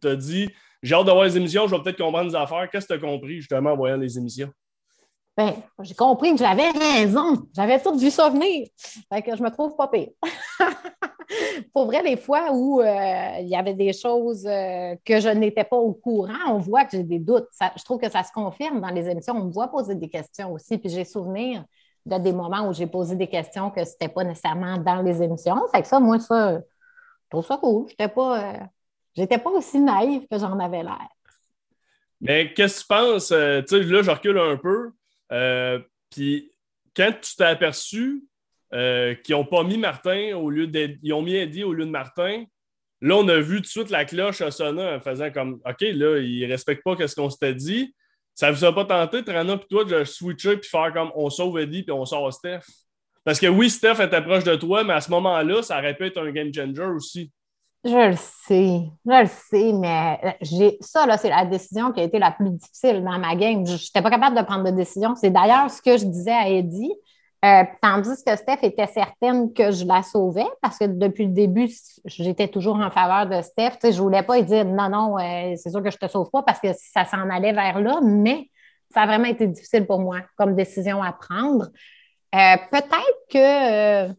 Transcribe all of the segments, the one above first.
tu as dit J'ai hâte de voir les émissions, je vais peut-être comprendre des affaires. Qu'est-ce que tu as compris justement en voyant les émissions? Ben, j'ai compris que j'avais raison. J'avais tout vu ça venir. Fait que je me trouve pas pire. Pour vrai, les fois où euh, il y avait des choses euh, que je n'étais pas au courant, on voit que j'ai des doutes. je trouve que ça se confirme dans les émissions. On me voit poser des questions aussi. Puis j'ai souvenir de des moments où j'ai posé des questions que ce n'était pas nécessairement dans les émissions. Fait que ça, moi, ça, je trouve ça cool. Je n'étais pas, euh, pas aussi naïve que j'en avais l'air. Mais qu'est-ce que tu penses? tu sais, là, je recule un peu. Euh, puis quand tu t'es aperçu euh, qu'ils n'ont pas mis Martin au lieu Ils ont mis Eddie au lieu de Martin, là, on a vu tout de suite la cloche sonner en faisant comme OK, là, ils ne respectent pas ce qu'on s'était dit. Ça ne vous a pas tenté, Trana, puis toi, de switcher puis faire comme on sauve Eddie puis on sort Steph? Parce que oui, Steph était proche de toi, mais à ce moment-là, ça aurait pu être un game changer aussi. Je le sais, je le sais, mais euh, j'ai ça, là, c'est la décision qui a été la plus difficile dans ma game. Je n'étais pas capable de prendre de décision. C'est d'ailleurs ce que je disais à Eddie. Euh, tandis que Steph était certaine que je la sauvais parce que depuis le début, j'étais toujours en faveur de Steph. je ne voulais pas dire non, non, euh, c'est sûr que je ne te sauve pas parce que ça s'en allait vers là, mais ça a vraiment été difficile pour moi comme décision à prendre. Peut-être que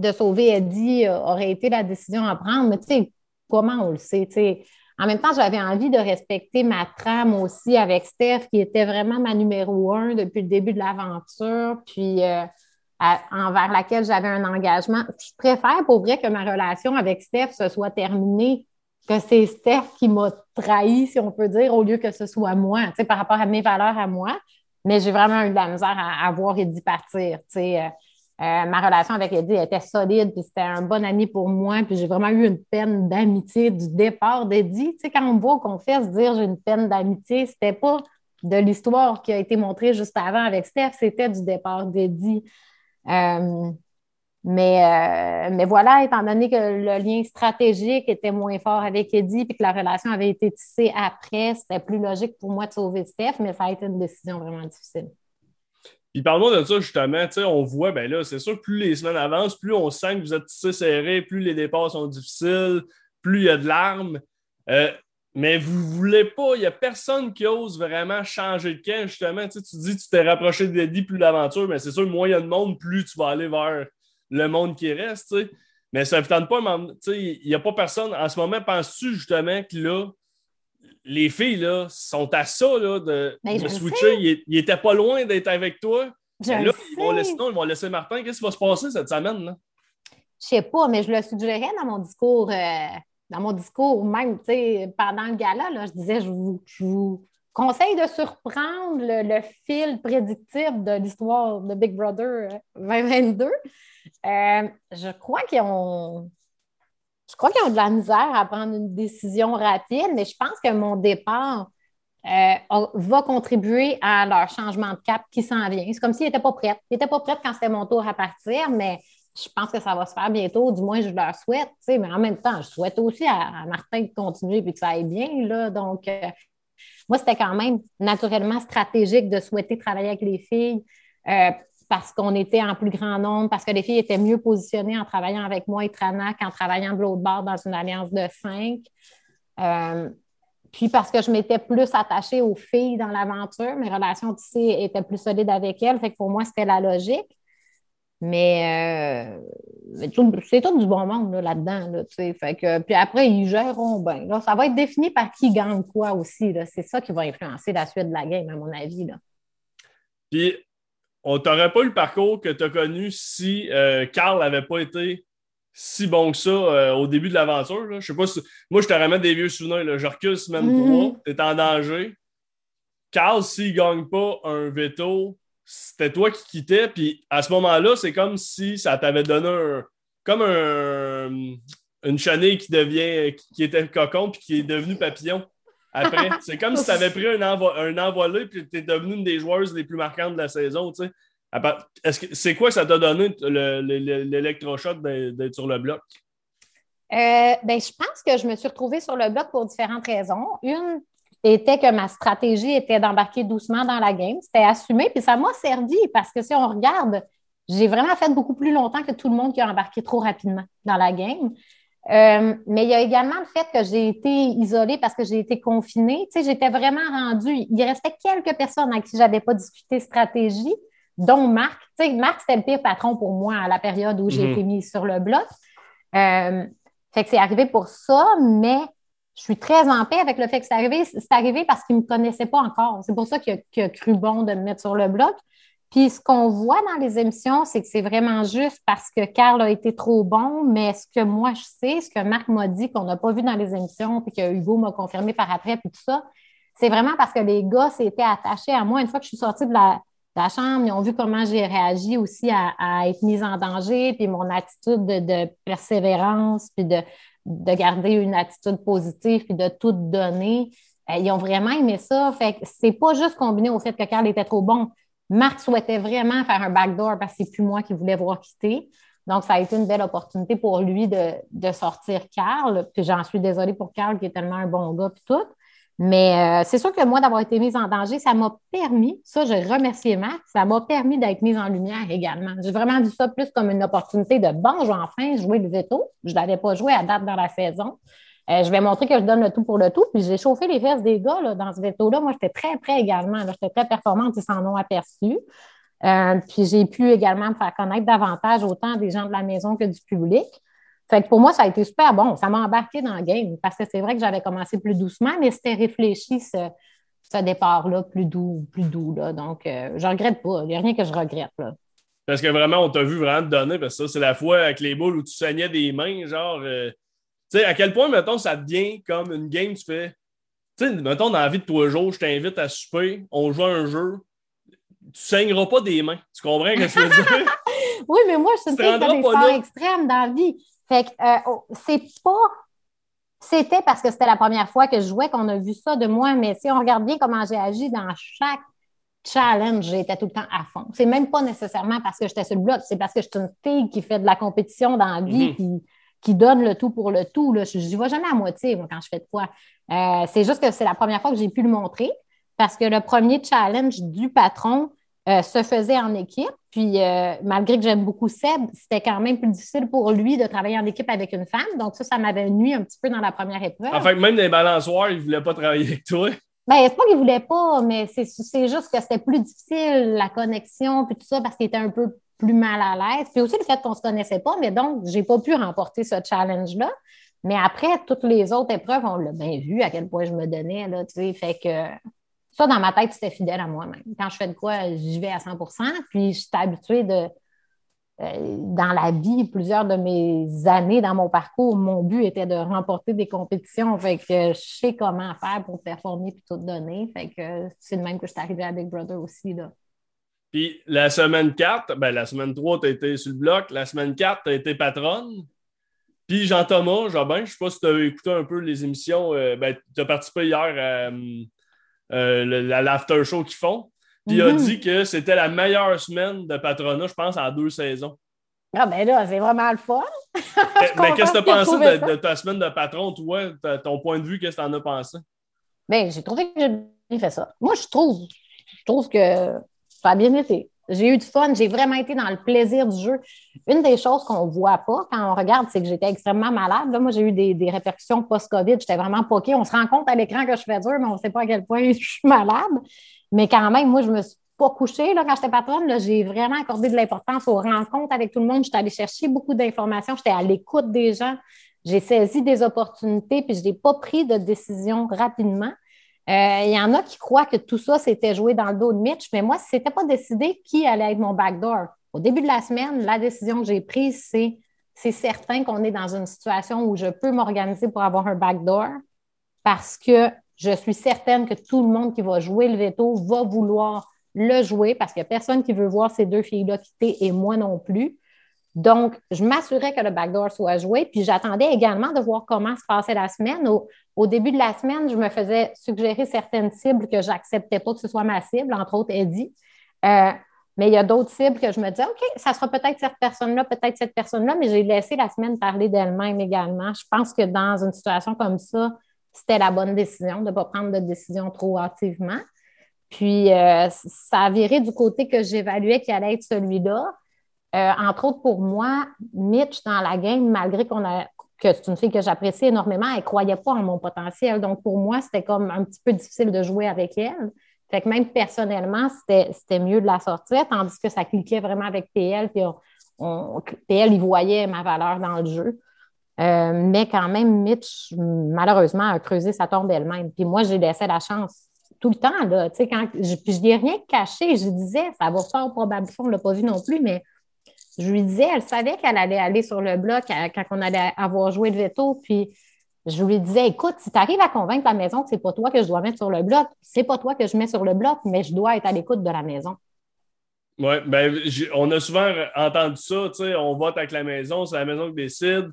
de sauver Eddie euh, aurait été la décision à prendre, mais tu sais, comment on le sait? En même temps, j'avais envie de respecter ma trame aussi avec Steph, qui était vraiment ma numéro un depuis le début de l'aventure, puis euh, envers laquelle j'avais un engagement. Je préfère pour vrai que ma relation avec Steph se soit terminée, que c'est Steph qui m'a trahi, si on peut dire, au lieu que ce soit moi, par rapport à mes valeurs à moi. Mais j'ai vraiment eu de la misère à, à voir Eddie partir. sais. Euh, ma relation avec Eddie était solide, puis c'était un bon ami pour moi, puis j'ai vraiment eu une peine d'amitié du départ d'Eddie. Tu sais, quand on voit qu'on fait se dire j'ai une peine d'amitié, c'était pas de l'histoire qui a été montrée juste avant avec Steph, c'était du départ d'Eddie. Euh, mais, euh, mais voilà, étant donné que le lien stratégique était moins fort avec Eddie puis que la relation avait été tissée après, c'était plus logique pour moi de sauver Steph, mais ça a été une décision vraiment difficile. Puis parle-moi de ça justement, on voit, ben là, c'est sûr plus les semaines avancent, plus on sent que vous êtes tissé serré, plus les départs sont difficiles, plus il y a de larmes. Euh, mais vous voulez pas, il n'y a personne qui ose vraiment changer de camp, justement. Tu, dis tu t'es rapproché d'Eddie plus l'aventure, mais c'est sûr, moins il y a de monde, plus tu vas aller vers le monde qui reste. Mais ça ne tente pas, il n'y a pas personne. En ce moment, penses-tu justement que là, les filles là, sont à ça là, de, ben, switcher. Ils n'étaient pas loin d'être avec toi. là, ils vont, laisser, ils vont laisser Martin. Qu'est-ce qui va se passer cette semaine? Là? Je sais pas, mais je le suggérais dans mon discours, euh, dans mon discours même, pendant le gala, là, je disais, je vous, conseille de surprendre le, fil prédictible de l'histoire de Big Brother 2022. Euh, euh, je crois qu'ils ont je crois qu'ils ont de la misère à prendre une décision rapide, mais je pense que mon départ euh, va contribuer à leur changement de cap qui s'en vient. C'est comme s'ils n'étaient pas prêts. Ils n'étaient pas prêts quand c'était mon tour à partir, mais je pense que ça va se faire bientôt, du moins je leur souhaite. Mais en même temps, je souhaite aussi à, Martin de continuer et que ça aille bien. Là, donc, euh, moi, c'était quand même naturellement stratégique de souhaiter travailler avec les filles. Euh, parce qu'on était en plus grand nombre, parce que les filles étaient mieux positionnées en travaillant avec moi et Trana qu'en travaillant de l'autre bord dans une alliance de cinq. Euh, puis parce que je m'étais plus attachée aux filles dans l'aventure, mes relations étaient plus solides avec elles, fait que pour moi, c'était la logique. Mais euh, c'est tout du bon monde là-dedans. fait que, puis après, ils géreront bien. ça va être défini par qui gagne quoi aussi. C'est ça qui va influencer la suite de la game, à mon avis. Là. Puis on t'aurait pas eu le parcours que tu as connu si euh, Carl n'avait pas été si bon que ça euh, au début de l'aventure. Je sais pas si... Moi, je te ramène des vieux souvenirs. Là. Je recule semaine 3, tu es en danger. Carl, s'il ne gagne pas un veto, c'était toi qui quittais. Puis à ce moment-là, c'est comme si ça t'avait donné un. Comme un, une chenille qui devient. qui était cocon puis qui est devenue papillon après. C'est comme si tu avais pris un, un envolé et tu es devenu une des joueuses les plus marquantes de la saison. C'est quoi ça t'a donné l'électrochoc d'être sur le bloc? Euh, ben, je pense que je me suis retrouvée sur le bloc pour différentes raisons. Une était que ma stratégie était d'embarquer doucement dans la game. C'était assumé, puis ça m'a servi parce que si on regarde, j'ai vraiment fait beaucoup plus longtemps que tout le monde qui a embarqué trop rapidement dans la game. Euh, mais il y a également le fait que j'ai été isolée parce que j'ai été confinée. Tu sais, j'étais vraiment rendue. Il restait quelques personnes avec qui je n'avais pas discuté stratégie, dont Marc. Tu sais, Marc, c'était le pire patron pour moi à la période où j'ai mhm. été mise sur le bloc. Euh, fait que c'est arrivé pour ça, mais je suis très en paix avec le fait que c'est arrivé. C'est arrivé parce qu'il ne me connaissait pas encore. C'est pour ça qu'il a, a, cru bon de me mettre sur le bloc. Puis ce qu'on voit dans les émissions, c'est que c'est vraiment juste parce que Carl a été trop bon, mais ce que moi je sais, ce que Marc m'a dit qu'on n'a pas vu dans les émissions, puis que Hugo m'a confirmé par après, puis tout ça, c'est vraiment parce que les gars s'étaient attachés à moi une fois que je suis sortie de la, chambre. Ils ont vu comment j'ai réagi aussi à, être mise en danger, puis mon attitude de, persévérance, puis de, de, garder une attitude positive, puis de tout donner. Euh, ils ont vraiment aimé ça. Fait que c'est pas juste combiné au fait que Carl était trop bon Marc souhaitait vraiment faire un backdoor parce que c'est plus moi qui voulais voir quitter. Donc, ça a été une belle opportunité pour lui de, sortir Carl. Puis j'en suis désolée pour Carl qui est tellement un bon gars puis tout. Mais euh, c'est sûr que moi, d'avoir été mise en danger, ça m'a permis, ça, je remercie Marc, ça m'a permis d'être mise en lumière également. J'ai vraiment vu ça plus comme une opportunité de bon, je enfin jouer le veto. Je ne l'avais pas joué à date dans la saison. Euh, je vais montrer que je donne le tout pour le tout. Puis j'ai chauffé les fesses des gars dans ce veto-là. Moi, j'étais très prêt également. J'étais très performante, ils s'en ont aperçu. Euh, puis j'ai pu également me faire connaître davantage autant des gens de la maison que du public. Fait que pour moi, ça a été super bon. Ça m'a embarqué dans le game parce que c'est vrai que j'avais commencé plus doucement, mais c'était réfléchi ce, départ-là, plus doux, plus doux. Là. Donc, euh, je ne regrette pas. Il n'y a rien que je regrette. Parce que vraiment, on t'a vu vraiment te donner, parce que ça, c'est la fois avec les boules où tu saignais des mains, genre, tu sais, à quel point, mettons, ça devient comme une game, tu fais. Tu sais, mettons, dans la vie de tous les jours, je t'invite à souper, on joue à un jeu, tu saigneras pas des mains. Tu comprends ce que je veux dire? oui, mais moi, je suis une fille qui extrêmes dans la vie. Fait que euh, oh, c'est pas. C'était parce que c'était la première fois que je jouais qu'on a vu ça de moi, mais si on regarde bien comment j'ai agi dans chaque challenge, j'étais tout le temps à fond. C'est même pas nécessairement parce que j'étais sur le bloc, c'est parce que je suis une fille qui fait de la compétition dans la vie, mm qui donne le tout pour le tout. Là. Je n'y vois jamais à moitié, moi, quand je fais de quoi. Euh, c'est juste que c'est la première fois que j'ai pu le montrer parce que le premier challenge du patron euh, se faisait en équipe. Puis, euh, malgré que j'aime beaucoup Seb, c'était quand même plus difficile pour lui de travailler en équipe avec une femme. Donc, ça, ça m'avait nuit un petit peu dans la première épreuve. En fait, même dans les balançoires, il ne voulait pas travailler avec toi. Ben, c'est pas qu'il voulait pas, mais c'est juste que c'était plus difficile, la connexion, puis tout ça, parce qu'il était un peu plus mal à l'aise. Puis aussi le fait qu'on ne se connaissait pas, mais donc, je n'ai pas pu remporter ce challenge-là. Mais après, toutes les autres épreuves, on l'a bien vu à quel point je me donnais, là. Fait que ça, dans ma tête, c'était fidèle à moi-même. Quand je fais de quoi, j'y vais à 100% Puis, je suis habituée de. Euh, dans la vie, plusieurs de mes années dans mon parcours, mon but était de remporter des compétitions. Fait que je sais comment faire pour performer et tout donner. Fait que c'est le même que je suis arrivée à Big Brother aussi. Là. Puis la semaine 4, ben, la semaine 3, tu as été sur le bloc. La semaine 4, tu as été patronne. Puis Jean-Thomas Jobin, je ne sais pas si tu as écouté un peu les émissions. Euh, ben, tu as participé hier à, euh, l'after show qu'ils font. Puis il a mhm. dit que c'était la meilleure semaine de patronat, je pense, en deux saisons. Ah ben là, c'est vraiment le fun. mais qu'est-ce que tu as pensé de, ta semaine de patron, toi, ton point de vue, qu'est-ce que tu en as pensé? Bien, j'ai trouvé que j'ai fait ça. Moi, je trouve, je trouve que ça a bien été. J'ai eu du fun, j'ai vraiment été dans le plaisir du jeu. Une des choses qu'on ne voit pas quand on regarde, c'est que j'étais extrêmement malade. Là, moi, j'ai eu des, répercussions post-COVID. J'étais vraiment poquée. On se rend compte à l'écran que je fais dur, mais on ne sait pas à quel point je suis malade. Mais quand même, moi, je me suis pas couchée là, quand j'étais patronne. J'ai vraiment accordé de l'importance aux rencontres avec tout le monde. J'étais allée chercher beaucoup d'informations. J'étais à l'écoute des gens. J'ai saisi des opportunités, puis je n'ai pas pris de décision rapidement. Euh, il y en a qui croient que tout ça, s'était joué dans le dos de Mitch, mais moi, ce n'était pas décidé qui allait être mon backdoor. Au début de la semaine, la décision que j'ai prise, c'est c'est certain qu'on est dans une situation où je peux m'organiser pour avoir un backdoor parce que je suis certaine que tout le monde qui va jouer le veto va vouloir le jouer parce qu'il n'y a personne qui veut voir ces deux filles-là quitter et moi non plus. Donc, je m'assurais que le backdoor soit joué, puis j'attendais également de voir comment se passait la semaine. Au, début de la semaine, je me faisais suggérer certaines cibles que je n'acceptais pas que ce soit ma cible, entre autres Eddie. Euh, mais il y a d'autres cibles que je me disais, OK, ça sera peut-être cette personne-là, peut-être cette personne-là, mais j'ai laissé la semaine parler d'elle-même également. Je pense que dans une situation comme ça, c'était la bonne décision de ne pas prendre de décision trop hâtivement. Puis, euh, ça a viré du côté que j'évaluais qu'il allait être celui-là. Euh, entre autres, pour moi, Mitch, dans la game, malgré qu'on a, que c'est une fille que j'apprécie énormément, elle ne croyait pas en mon potentiel. Donc, pour moi, c'était comme un petit peu difficile de jouer avec elle. Fait que même personnellement, c'était mieux de la sortir, tandis que ça cliquait vraiment avec PL, puis PL, il voyait ma valeur dans le jeu. Euh, mais quand même, Mitch, malheureusement, a creusé sa tombe elle-même. Puis moi, j'ai laissé la chance tout le temps. Là, je, puis je ai rien caché. Je disais, ça va faire probablement, on ne l'a pas vu non plus, mais je lui disais, elle savait qu'elle allait aller sur le bloc quand on allait avoir joué le veto. Puis je lui disais, écoute, si tu arrives à convaincre la maison que ce n'est pas toi que je dois mettre sur le bloc, c'est pas toi que je mets sur le bloc, mais je dois être à l'écoute de la maison. Oui, ben, on a souvent entendu ça, tu sais, on vote avec la maison, c'est la maison qui décide.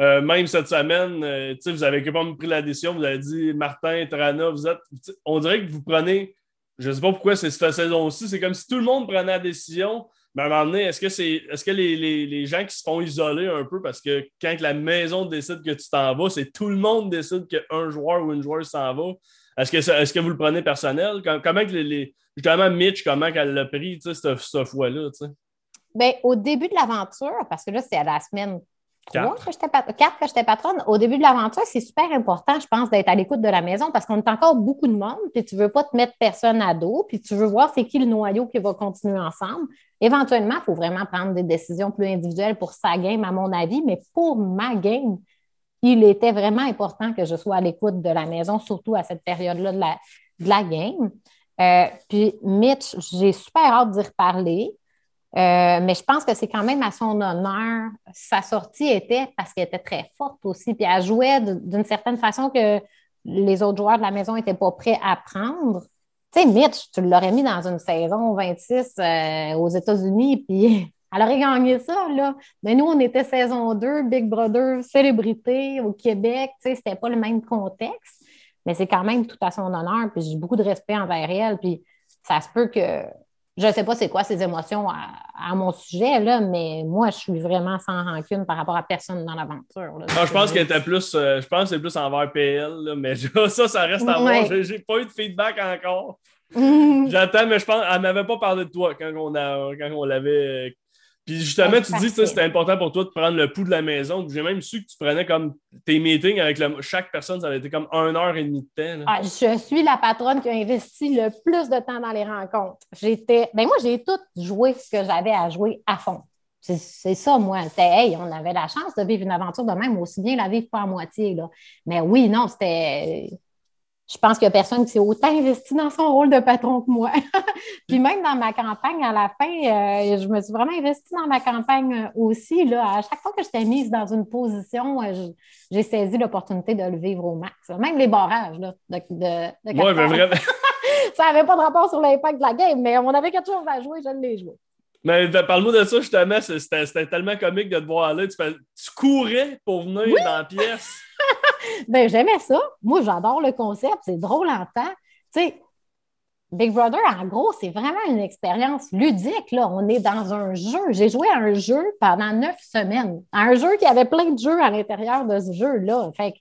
Euh, même cette semaine, euh, vous avez pas pris la décision, vous avez dit Martin, Trana, vous êtes. On dirait que vous prenez, je ne sais pas pourquoi c'est cette saison-ci, c'est comme si tout le monde prenait la décision. Mais à un moment donné, est-ce que, c'est, est-ce que les, les, les, gens qui se font isoler un peu parce que quand la maison décide que tu t'en vas, c'est tout le monde décide qu'un joueur ou une joueuse s'en va? Est-ce que, est-ce que vous le prenez personnel? Comment que les, justement Mitch, comment qu'elle l'a pris cette, cette fois-là? Bien, au début de l'aventure, parce que là, c'est à la semaine Quatre. que j'étais quatre que j'étais patronne. Au début de l'aventure, c'est super important, je pense, d'être à l'écoute de la maison parce qu'on est encore beaucoup de monde, puis tu ne veux pas te mettre personne à dos, puis tu veux voir c'est qui le noyau qui va continuer ensemble. Éventuellement, il faut vraiment prendre des décisions plus individuelles pour sa game, à mon avis, mais pour ma game, il était vraiment important que je sois à l'écoute de la maison, surtout à cette période-là de la, game. Euh, puis Mitch, j'ai super hâte d'y reparler. Euh, mais je pense que c'est quand même à son honneur. Sa sortie était parce qu'elle était très forte aussi. Puis elle jouait d'une certaine façon que les autres joueurs de la maison n'étaient pas prêts à prendre. Tu sais, Mitch, tu l'aurais mis dans une saison 26 euh, aux États-Unis, puis elle aurait gagné ça, là. Mais nous, on était saison 2, Big Brother, célébrité au Québec. Tu sais, c'était pas le même contexte. Mais c'est quand même tout à son honneur. Puis j'ai beaucoup de respect envers elle. Puis ça se peut que je ne sais pas c'est quoi ses émotions à, mon sujet, là, mais moi, je suis vraiment sans rancune par rapport à personne dans l'aventure. je pense qu'elle était plus, euh, je pense que c'est plus envers PL, mais ça, ça reste à voir. Je J'ai pas eu de feedback encore. J'attends, mais je pense qu'elle m'avait pas parlé de toi quand on, a, quand on l'avait puis justement, tu dis que c'était important pour toi de prendre le pouls de la maison. J'ai même su que tu prenais comme tes meetings avec chaque personne, ça avait été comme une heure et demie de temps. Ah, je suis la patronne qui a investi le plus de temps dans les rencontres. J'étais. Ben moi, j'ai tout joué ce que j'avais à jouer à fond. C'est ça, moi. C'était, hey, on avait la chance de vivre une aventure de même, aussi bien la vivre pas à moitié. Là. Mais oui, non, c'était je pense qu'il n'y a personne qui s'est autant investi dans son rôle de patron que moi. Puis même dans ma campagne, à la fin, euh, je me suis vraiment investie dans ma campagne euh, aussi. Là. À chaque fois que j'étais mise dans une position, euh, j'ai saisi l'opportunité de le vivre au max. Même les barrages là, de, vraiment. ça n'avait pas de rapport sur l'impact de la game, mais on avait quelque chose à jouer, je l'ai joué. Mais parle-moi de ça, justement. C'était tellement comique de te voir là. Tu, tu courais pour venir dans la pièce. ben, j'aimais ça. Moi, j'adore le concept. C'est drôle en temps. Tu sais, Big Brother, en gros, c'est vraiment une expérience ludique. Là. On est dans un jeu. J'ai joué à un jeu pendant neuf semaines. Un jeu qui avait plein de jeux à l'intérieur de ce jeu-là. Fait que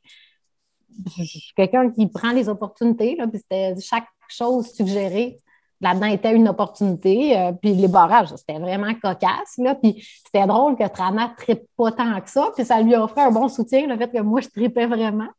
je suis quelqu'un qui prend les opportunités. Là, puis c'était chaque chose suggérée là-dedans était une opportunité. Euh, puis les barrages, c'était vraiment cocasse. Là, puis c'était drôle que Trana ne tripe pas tant que ça. Puis ça lui offrait un bon soutien, le fait que moi, je tripais vraiment.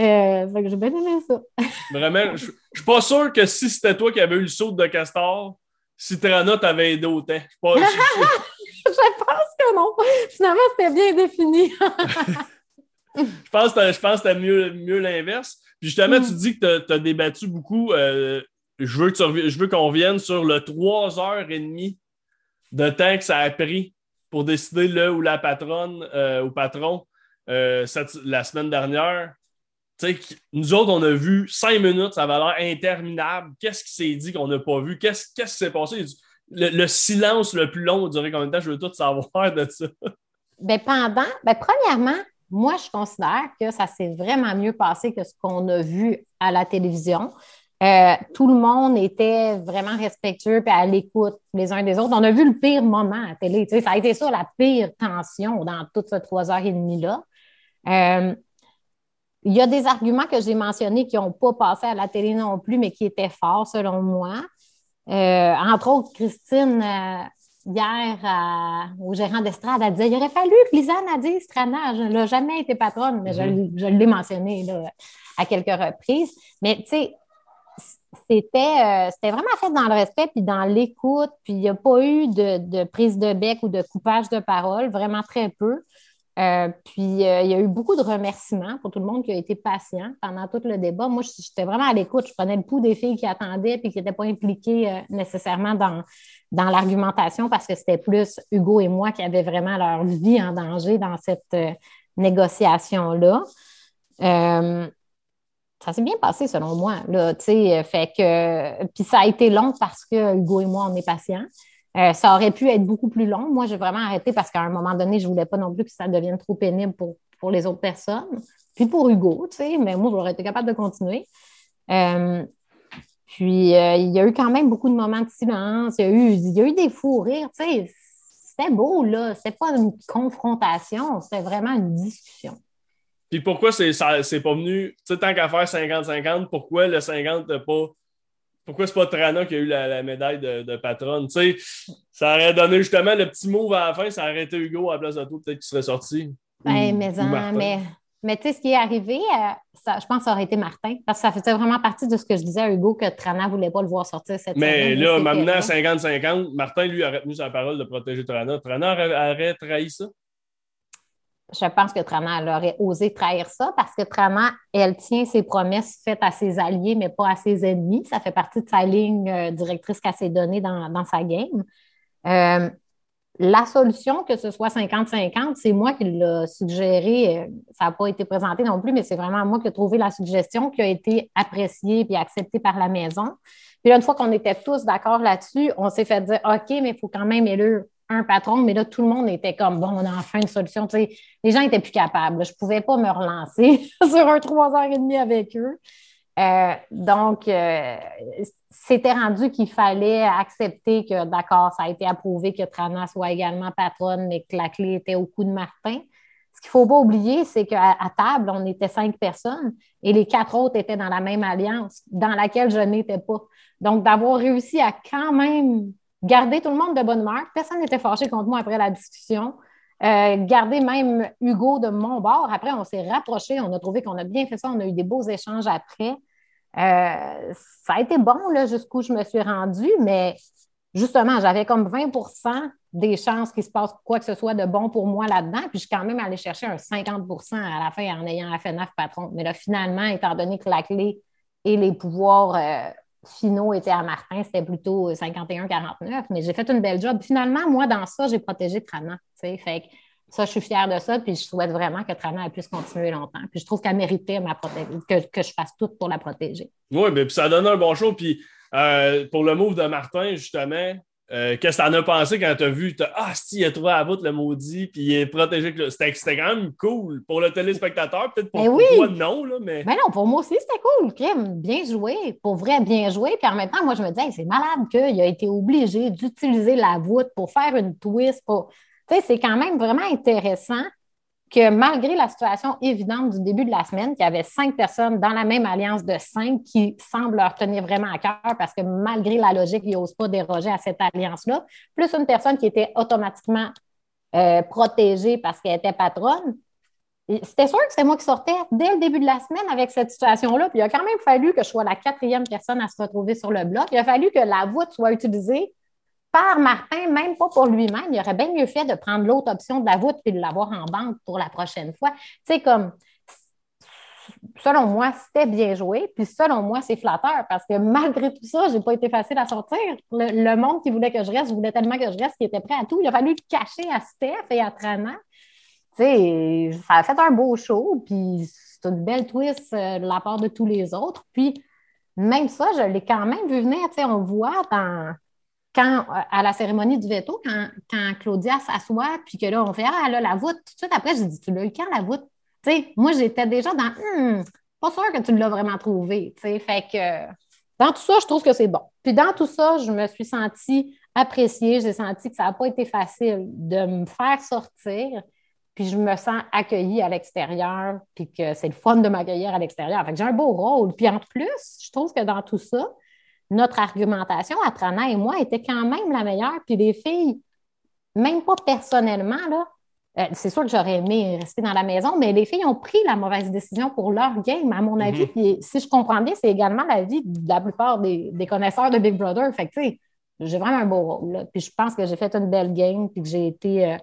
Euh, fait que j'ai bien aimé ça. vraiment, je ne suis pas sûr que si c'était toi qui avais eu le saut de castor, si Trana t'avait aidé autant. Je, je pense que non. Finalement, c'était bien défini. je pense que c'était mieux, mieux l'inverse. Puis justement, tu mm. dis que tu as, débattu beaucoup euh, je veux, veux qu'on revienne sur le 3h30 de temps que ça a pris pour décider le ou la patronne euh, ou patron euh, la semaine dernière. nous autres, on a vu cinq minutes, ça va l'air interminable. Qu'est-ce qui s'est dit qu'on n'a pas vu? Qu'est-ce, qui s'est passé? Le, silence le plus long duré combien de temps? Je veux tout savoir de ça. Bien, pendant, bien, premièrement, moi, je considère que ça s'est vraiment mieux passé que ce qu'on a vu à la télévision. Euh, tout le monde était vraiment respectueux et à l'écoute les uns des autres. On a vu le pire moment à télé. ça a été ça, la pire tension dans toutes ces trois heures et demie-là. Euh, il y a des arguments que j'ai mentionnés qui n'ont pas passé à la télé non plus, mais qui étaient forts selon moi. Euh, entre autres, Christine, hier au gérant d'estrade, elle disait il aurait fallu que Lisanne a dit Strana, je n'ai jamais été patronne, mais je, mm-hmm. l'ai mentionné à quelques reprises. Mais tu sais, c'était, c'était vraiment fait dans le respect puis dans l'écoute, puis il n'y a pas eu de, de, prise de bec ou de coupage de parole, vraiment très peu. Euh, puis euh, il y a eu beaucoup de remerciements pour tout le monde qui a été patient pendant tout le débat. Moi, j'étais vraiment à l'écoute. Je prenais le pouls des filles qui attendaient et qui n'étaient pas impliquées euh, nécessairement dans, dans l'argumentation parce que c'était plus Hugo et moi qui avaient vraiment leur vie en danger dans cette négociation-là. Ça s'est bien passé selon moi. Là, fait que, puis ça a été long parce que Hugo et moi, on est patients. Euh, ça aurait pu être beaucoup plus long. Moi, j'ai vraiment arrêté parce qu'à un moment donné, je ne voulais pas non plus que ça devienne trop pénible pour, pour les autres personnes. Puis pour Hugo, tu sais, mais moi, j'aurais été capable de continuer. Euh, puis euh, il y a eu quand même beaucoup de moments de silence. Il y a eu, des fous rires. C'était beau, là. C'était pas une confrontation, c'était vraiment une discussion. Puis pourquoi c'est, c'est pas venu, tu sais, tant qu'à faire 50-50, pourquoi le 50 n'a pas pourquoi c'est pas Trana qui a eu la, médaille de, patronne? Tu sais, ça aurait donné justement le petit move à la fin, ça aurait été Hugo à la place de tout, peut-être qu'il serait sorti. Ben, mais, mais, mais tu sais, ce qui est arrivé, euh, ça, je pense que ça aurait été Martin, parce que ça faisait vraiment partie de ce que je disais à Hugo que Trana ne voulait pas le voir sortir cette mais là, maintenant, 50-50, Martin, lui, aurait tenu sa parole de protéger Trana. Trana aurait trahi ça? Je pense que Trana aurait osé trahir ça parce que Trana, elle tient ses promesses faites à ses alliés, mais pas à ses ennemis. Ça fait partie de sa ligne euh, directrice qu'elle s'est donnée dans, sa game. Euh, la solution, que ce soit 50-50, c'est moi qui l'ai suggéré. Ça n'a pas été présenté non plus, mais c'est vraiment moi qui ai trouvé la suggestion qui a été appréciée et acceptée par la maison. Puis là, une fois qu'on était tous d'accord là-dessus, on s'est fait dire OK, mais il faut quand même élire un patron, mais là, tout le monde était comme bon, on a enfin une solution. les gens n'étaient plus capables. Je ne pouvais pas me relancer sur un trois heures et demie avec eux. Euh, donc, euh, c'était rendu qu'il fallait accepter que, d'accord, ça a été approuvé que Trana soit également patronne, mais que la clé était au coup de Martin. Ce qu'il ne faut pas oublier, c'est qu'à table, on était cinq personnes et les quatre autres étaient dans la même alliance dans laquelle je n'étais pas. Donc, d'avoir réussi à quand même garder tout le monde de bonne humeur. Personne n'était fâché contre moi après la discussion. Euh, garder même Hugo de mon bord. Après, on s'est rapprochés. On a trouvé qu'on a bien fait ça. On a eu des beaux échanges après. Euh, ça a été bon jusqu'où je me suis rendue, mais justement, j'avais comme 20% des chances qu'il se passe quoi que ce soit de bon pour moi là-dedans. Puis je suis quand même allée chercher un 50% à la fin en ayant la FNF patron. Mais là, finalement, étant donné que la clé et les pouvoirs euh, finaux étaient à Martin, c'était plutôt 51-49, mais j'ai fait une belle job. Finalement, moi, dans ça, j'ai protégé Trana. Fait que ça, je suis fière de ça, puis je souhaite vraiment que Trana puisse continuer longtemps. Puis je trouve qu'elle méritait ma que, que, je fasse tout pour la protéger. Oui, mais puis ça donne un bon show. Puis euh, pour le move de Martin, justement, euh, qu'est-ce que t'en as pensé quand t'as vu, ah, si, il a trouvé à bout le maudit, puis il est protégé. C'était quand même cool pour le téléspectateur, peut-être pour ben toi, non, là, mais. Ben non, pour moi aussi, c'était cool, Kim. Bien joué. Pour vrai, bien joué. Puis en même temps, moi, je me disais, c'est malade qu'il a été obligé d'utiliser la voûte pour faire une twist. Pour... Tu sais, c'est quand même vraiment intéressant que malgré la situation évidente du début de la semaine, qu'il y avait cinq personnes dans la même alliance de cinq qui semblent leur tenir vraiment à cœur parce que malgré la logique, ils n'osent pas déroger à cette alliance-là, plus une personne qui était automatiquement euh, protégée parce qu'elle était patronne. C'était sûr que c'était moi qui sortais dès le début de la semaine avec cette situation-là. Puis il a quand même fallu que je sois la quatrième personne à se retrouver sur le bloc. Il a fallu que la voûte soit utilisée par Martin, même pas pour lui-même. Il aurait bien mieux fait de prendre l'autre option de la voûte et de l'avoir en banque pour la prochaine fois. Tu sais, comme, selon moi, c'était bien joué. Puis selon moi, c'est flatteur parce que malgré tout ça, je n'ai pas été facile à sortir. Le, monde qui voulait que je reste, je voulais tellement que je reste qu'il était prêt à tout. Il a fallu le cacher à Steph et à Trana. Tu sais, ça a fait un beau show. Puis c'est une belle twist euh, de la part de tous les autres. Puis même ça, je l'ai quand même vu venir. Tu sais, on voit dans quand, à la cérémonie du veto, quand, Claudia s'assoit, puis que là, on fait Ah, là, la voûte, tout de suite après, j'ai dit Tu l'as eu quand la voûte? Tu sais, moi, j'étais déjà dans Hum, pas sûr que tu l'as vraiment trouvé. Tu sais, fait que dans tout ça, je trouve que c'est bon. Puis dans tout ça, je me suis sentie appréciée, j'ai senti que ça n'a pas été facile de me faire sortir, puis je me sens accueillie à l'extérieur, puis que c'est le fun de m'accueillir à l'extérieur. Fait que j'ai un beau rôle. Puis en plus, je trouve que dans tout ça, notre argumentation Trana et moi était quand même la meilleure. Puis les filles même pas personnellement, là. Euh, c'est sûr que j'aurais aimé rester dans la maison, mais les filles ont pris la mauvaise décision pour leur game, à mon avis. Mm-hmm. Puis si je comprends bien, c'est également l'avis de la plupart des, connaisseurs de Big Brother. Fait que, tu sais, j'ai vraiment un beau rôle. Puis je pense que j'ai fait une belle game, puis que j'ai été euh,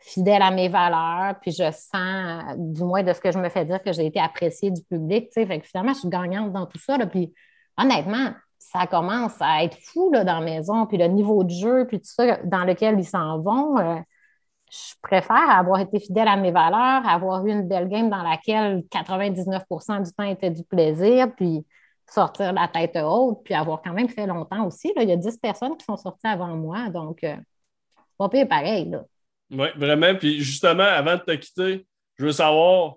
fidèle à mes valeurs, puis je sens, du moins de ce que je me fais dire, que j'ai été appréciée du public. Fait que finalement, je suis gagnante dans tout ça. puis honnêtement, ça commence à être fou là, dans la maison, puis le niveau de jeu, puis tout ça dans lequel ils s'en vont. Euh, je préfère avoir été fidèle à mes valeurs, avoir eu une belle game dans laquelle 99% du temps était du plaisir, puis sortir la tête haute, puis avoir quand même fait longtemps aussi. Là. Il y a 10 personnes qui sont sorties avant moi, donc euh, pas pire pareil. Oui, vraiment. Puis justement, avant de te quitter, je veux savoir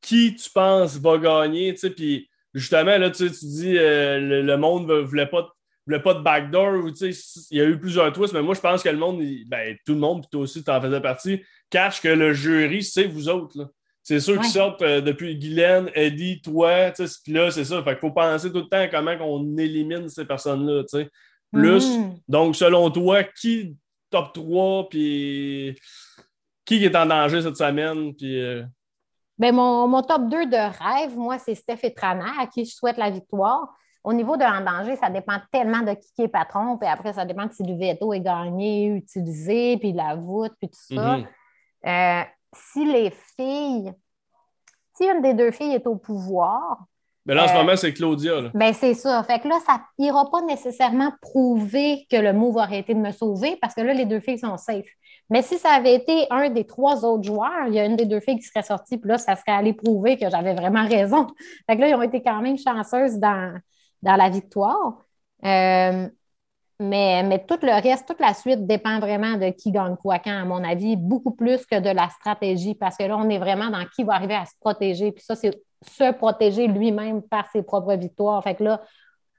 qui tu penses va gagner, tu sais, puis justement, là, tu, dis euh, le, monde ne voulait pas, voulait pas de backdoor. Ou, il y a eu plusieurs twists, mais moi, je pense que le monde, ben, tout le monde, puis toi aussi, tu en faisais partie, cache que le jury, c'est vous autres. C'est ceux qui sortent euh, depuis Guylaine, Eddie, toi, puis là, c'est ça. Fait qu'il faut penser tout le temps à comment on élimine ces personnes-là, Plus, mm. donc, selon toi, qui top 3, puis qui est en danger cette semaine, puis... Euh, ben, mon, top 2 de rêve, moi, c'est Steph et Trana, à qui je souhaite la victoire. Au niveau de l'en danger, ça dépend tellement de qui est patron, puis après, ça dépend de si le veto est gagné, utilisé, puis la voûte, puis tout ça. Mhm. Euh, si les filles, si une des deux filles est au pouvoir, mais là, en ce euh, moment, c'est Claudia. Ben, c'est ça. Fait que là, ça n'ira pas nécessairement prouver que le move aurait été de me sauver parce que là, les deux filles sont safe. Mais si ça avait été un des trois autres joueurs, il y a une des deux filles qui serait sortie, puis là, ça serait allé prouver que j'avais vraiment raison. Fait que là, ils ont été quand même chanceuses dans, dans la victoire. Euh, mais, mais tout le reste, toute la suite dépend vraiment de qui gagne quoi quand, à mon avis, beaucoup plus que de la stratégie, parce que là, on est vraiment dans qui va arriver à se protéger. Puis ça, c'est se protéger lui-même par ses propres victoires. Fait que là,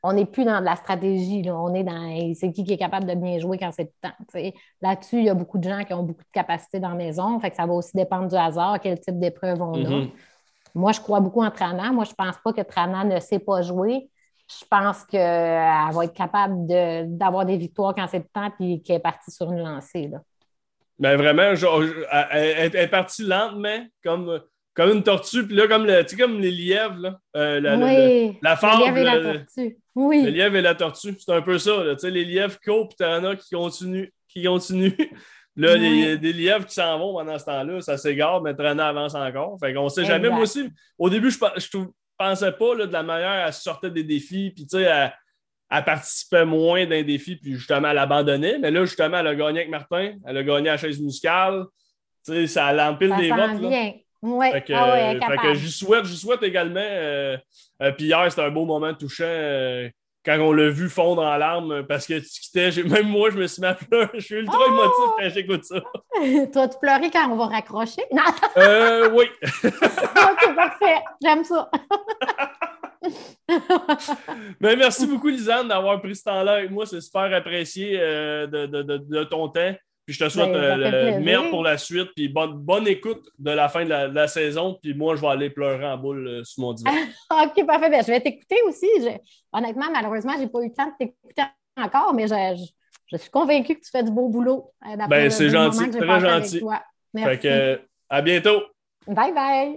on n'est plus dans de la stratégie. On est dans c'est qui qui est capable de bien jouer quand c'est le temps. Là-dessus, il y a beaucoup de gens qui ont beaucoup de capacités dans la maison. Fait que ça va aussi dépendre du hasard, quel type d'épreuve on a. Mm-hmm. Moi, je crois beaucoup en Trana. Moi, je ne pense pas que Trana ne sait pas jouer. Je pense qu'elle va être capable d'avoir des victoires quand c'est le temps et qu'elle est partie sur une lancée. Là. Mais ben, vraiment, elle, est partie lentement, comme comme une tortue, puis là, comme, le, comme les lièvres, là, euh, la, oui, la, fable. Le lièvre et la tortue. Oui. Le lièvre et la tortue, c'est un peu ça. Là, les lièvres courent, puis t'en as qui continuent. Qui continuent. Là, il y a des lièvres qui s'en vont pendant ce temps-là, ça s'égare, mais Trana avance encore. Fait qu'on sait jamais. Moi aussi, au début, je, je pensais pas là, de la manière à sortir des défis, puis tu sais, elle, participait moins d'un défi, puis justement, elle abandonnait. Mais là, justement, elle a gagné avec Martin, elle a gagné à la chaise musicale. Tu sais, ça l'empile des votes. Là. Oui, fait que, ah je souhaite, je souhaite également. Euh, euh, puis hier, c'était un beau moment touchant euh, quand on l'a vu fondre en larmes parce que tu quittais. Même moi, je me suis mis à pleurer. Je suis ultra oh! émotif quand j'écoute ça. Toi, tu pleurais quand on va raccrocher? Non. Euh, oui. ok, parfait. J'aime ça. Mais merci beaucoup, Lisanne, d'avoir pris ce temps-là avec moi. C'est super apprécié de, de, de, ton temps. Puis je te souhaite ben, euh, merde pour la suite. Puis bonne, bonne écoute de la fin de la, saison. Puis moi, je vais aller pleurer en boule euh, sous mon divan. OK, parfait. Ben, je vais t'écouter aussi. Honnêtement, malheureusement, je n'ai pas eu le temps de t'écouter encore, mais je, suis convaincue que tu fais du beau boulot. Euh, ben, c'est gentil, très gentil. Merci. Fait que, à bientôt. Bye bye.